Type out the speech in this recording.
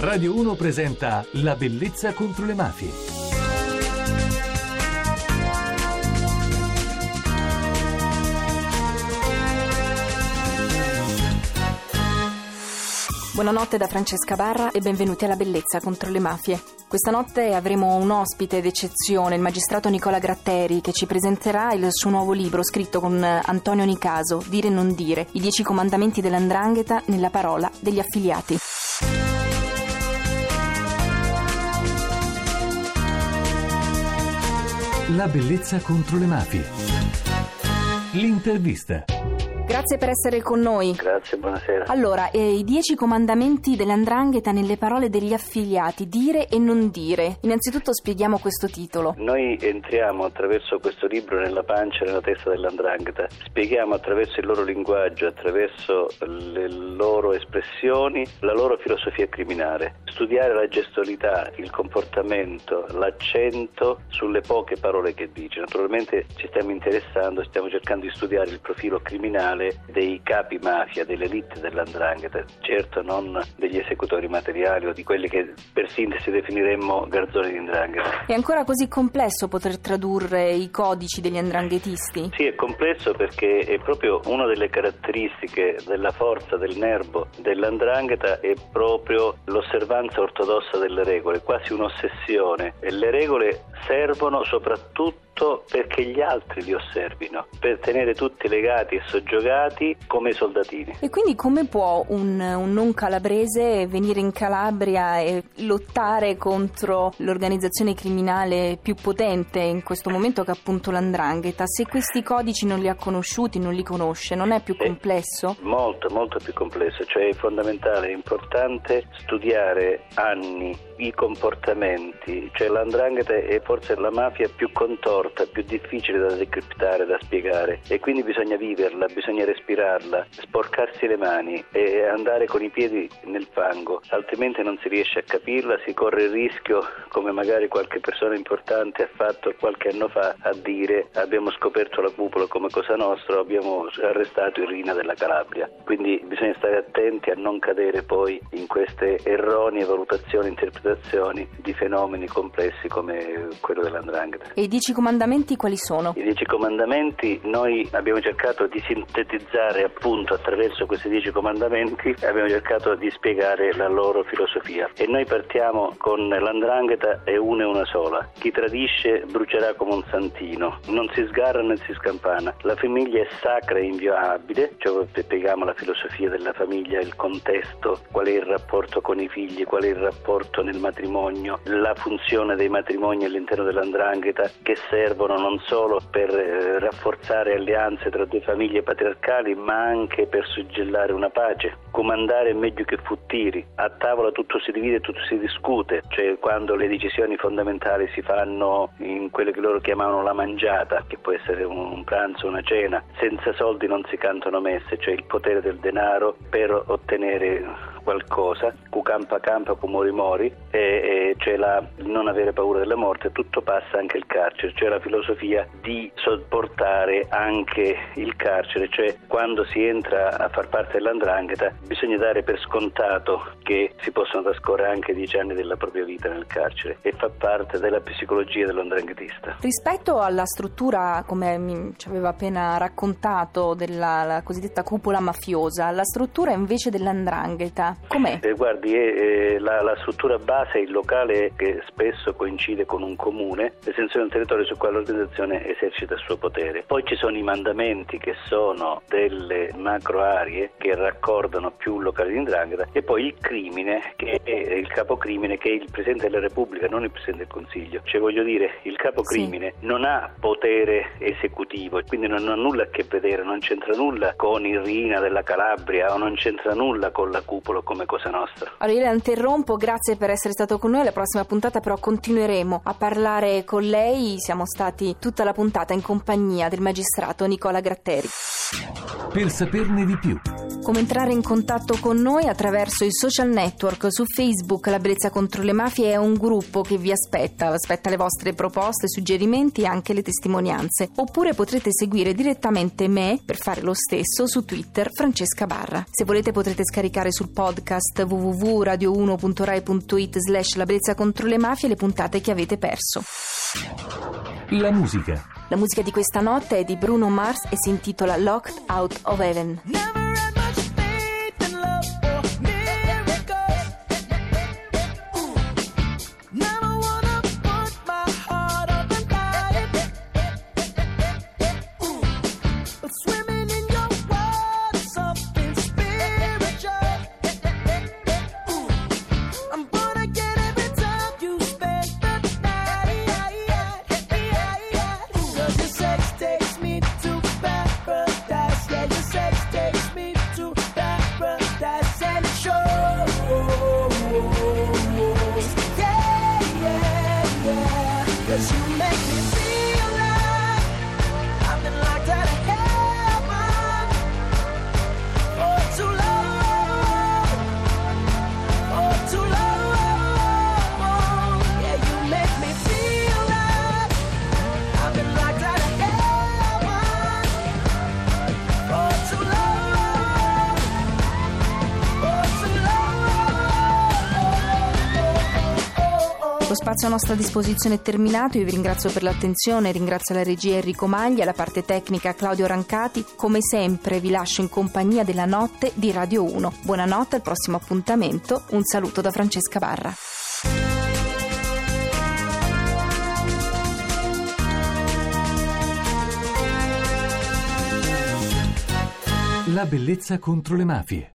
Radio 1 presenta La bellezza contro le mafie. Buonanotte da Francesca Barra e benvenuti alla Bellezza contro le mafie. Questa notte avremo un ospite d'eccezione, il magistrato Nicola Gratteri, che ci presenterà il suo nuovo libro scritto con Antonio Nicaso, Dire e non dire, i dieci comandamenti dell'andrangheta nella parola degli affiliati. La bellezza contro le mafie. L'intervista. Grazie per essere con noi. Grazie, buonasera. Allora, eh, i dieci comandamenti dell'andrangheta nelle parole degli affiliati, dire e non dire. Innanzitutto spieghiamo questo titolo. Noi entriamo attraverso questo libro nella pancia e nella testa dell'andrangheta. Spieghiamo attraverso il loro linguaggio, attraverso le loro espressioni, la loro filosofia criminale. Studiare la gestualità, il comportamento, l'accento sulle poche parole che dice. Naturalmente ci stiamo interessando, stiamo cercando di studiare il profilo criminale dei capi mafia, dell'elite dell'andrangheta, certo non degli esecutori materiali o di quelli che per sintesi definiremmo garzoni di indrangheta. È ancora così complesso poter tradurre i codici degli andranghetisti? Sì, è complesso perché è proprio una delle caratteristiche della forza del nervo dell'andrangheta è proprio l'osservanza ortodossa delle regole, quasi un'ossessione. E le regole servono soprattutto perché gli altri li osservino, per tenere tutti legati e soggiogati come soldatini. E quindi come può un, un, non calabrese venire in Calabria e lottare contro l'organizzazione criminale più potente in questo momento che è appunto l'andrangheta? Se questi codici non li ha conosciuti, non li conosce, non è più complesso? È molto, molto più complesso, cioè è fondamentale, è importante studiare anni i comportamenti, cioè l'andrangheta è forse la mafia più contorta, più difficile da decriptare, da spiegare e quindi bisogna viverla, bisogna respirarla, sporcarsi le mani e andare con i piedi nel fango, altrimenti non si riesce a capirla, si corre il rischio, come magari qualche persona importante ha fatto qualche anno fa, a dire abbiamo scoperto la cupola come Cosa Nostra, abbiamo arrestato il Rina della Calabria. Quindi bisogna stare attenti a non cadere poi in queste erronee valutazioni, interpretazioni di fenomeni complessi come quello dell'andrangheta. E i dieci comandamenti quali sono? I dieci comandamenti noi abbiamo cercato di sintetizzare appunto attraverso questi dieci comandamenti, abbiamo cercato di spiegare la loro filosofia e noi partiamo con l'andrangheta è una e una sola. Chi tradisce brucerà come un santino, non si sgarra né si scampana. La famiglia è sacra e inviolabile, cioè spieghiamo la filosofia della famiglia, il contesto, qual è il rapporto con i figli, qual è il rapporto nel matrimonio, la funzione dei matrimoni all'interno dell'andrangheta che servono non solo per eh, rafforzare alleanze tra due famiglie patriarcali, ma anche per suggellare una pace. Comandare è meglio che futtiri. A tavola tutto si divide, tutto si discute, cioè quando le decisioni fondamentali si fanno in quello che loro chiamavano la mangiata, che può essere un pranzo, una cena, senza soldi non si cantano messe, cioè il potere del denaro per ottenere qualcosa, cu campa campa, cu mori mori, e, e cioè la, non avere paura della morte, tutto passa anche il carcere, cioè la filosofia di sopportare anche il carcere, cioè quando si entra a far parte dell'andrangheta bisogna dare per scontato che si possono trascorrere anche dieci anni della propria vita nel carcere e fa parte della psicologia dell'andranghetista. Rispetto alla struttura, come ci aveva appena raccontato, della cosiddetta cupola mafiosa, la struttura invece dell'andrangheta, Com'è? Eh, guardi, eh, la, la, struttura base è il locale che spesso coincide con un comune, l'estensione del territorio su cui l'organizzazione esercita il suo potere. Poi ci sono i mandamenti che sono delle macro aree che raccordano più locali di indrangheta e poi il crimine che è il capocrimine che è il Presidente della Repubblica, non il Presidente del Consiglio. Cioè voglio dire, il capocrimine sì. non ha potere esecutivo, quindi non ha nulla a che vedere, non c'entra nulla con il Rina della Calabria o non c'entra nulla con la cupola come Cosa Nostra. Allora io la interrompo, grazie per essere stato con noi, la prossima puntata però continueremo a parlare con lei, siamo stati tutta la puntata in compagnia del magistrato Nicola Gratteri. Per saperne di più come entrare in contatto con noi attraverso i social network su Facebook La Bellezza contro le Mafie è un gruppo che vi aspetta, aspetta le vostre proposte, suggerimenti e anche le testimonianze. Oppure potrete seguire direttamente me per fare lo stesso su Twitter Francesca Barra. Se volete potrete scaricare sul podcast www www.radio1.rai.it slash la bellezza contro le mafie le puntate che avete perso. La musica. La musica di questa notte è di Bruno Mars e si intitola Locked Out of Heaven. Lo spazio a nostra disposizione è terminato, io vi ringrazio per l'attenzione, ringrazio la regia Enrico Maglia, la parte tecnica Claudio Rancati, come sempre vi lascio in compagnia della notte di Radio 1. Buonanotte, al prossimo appuntamento, un saluto da Francesca Barra. La bellezza contro le mafie.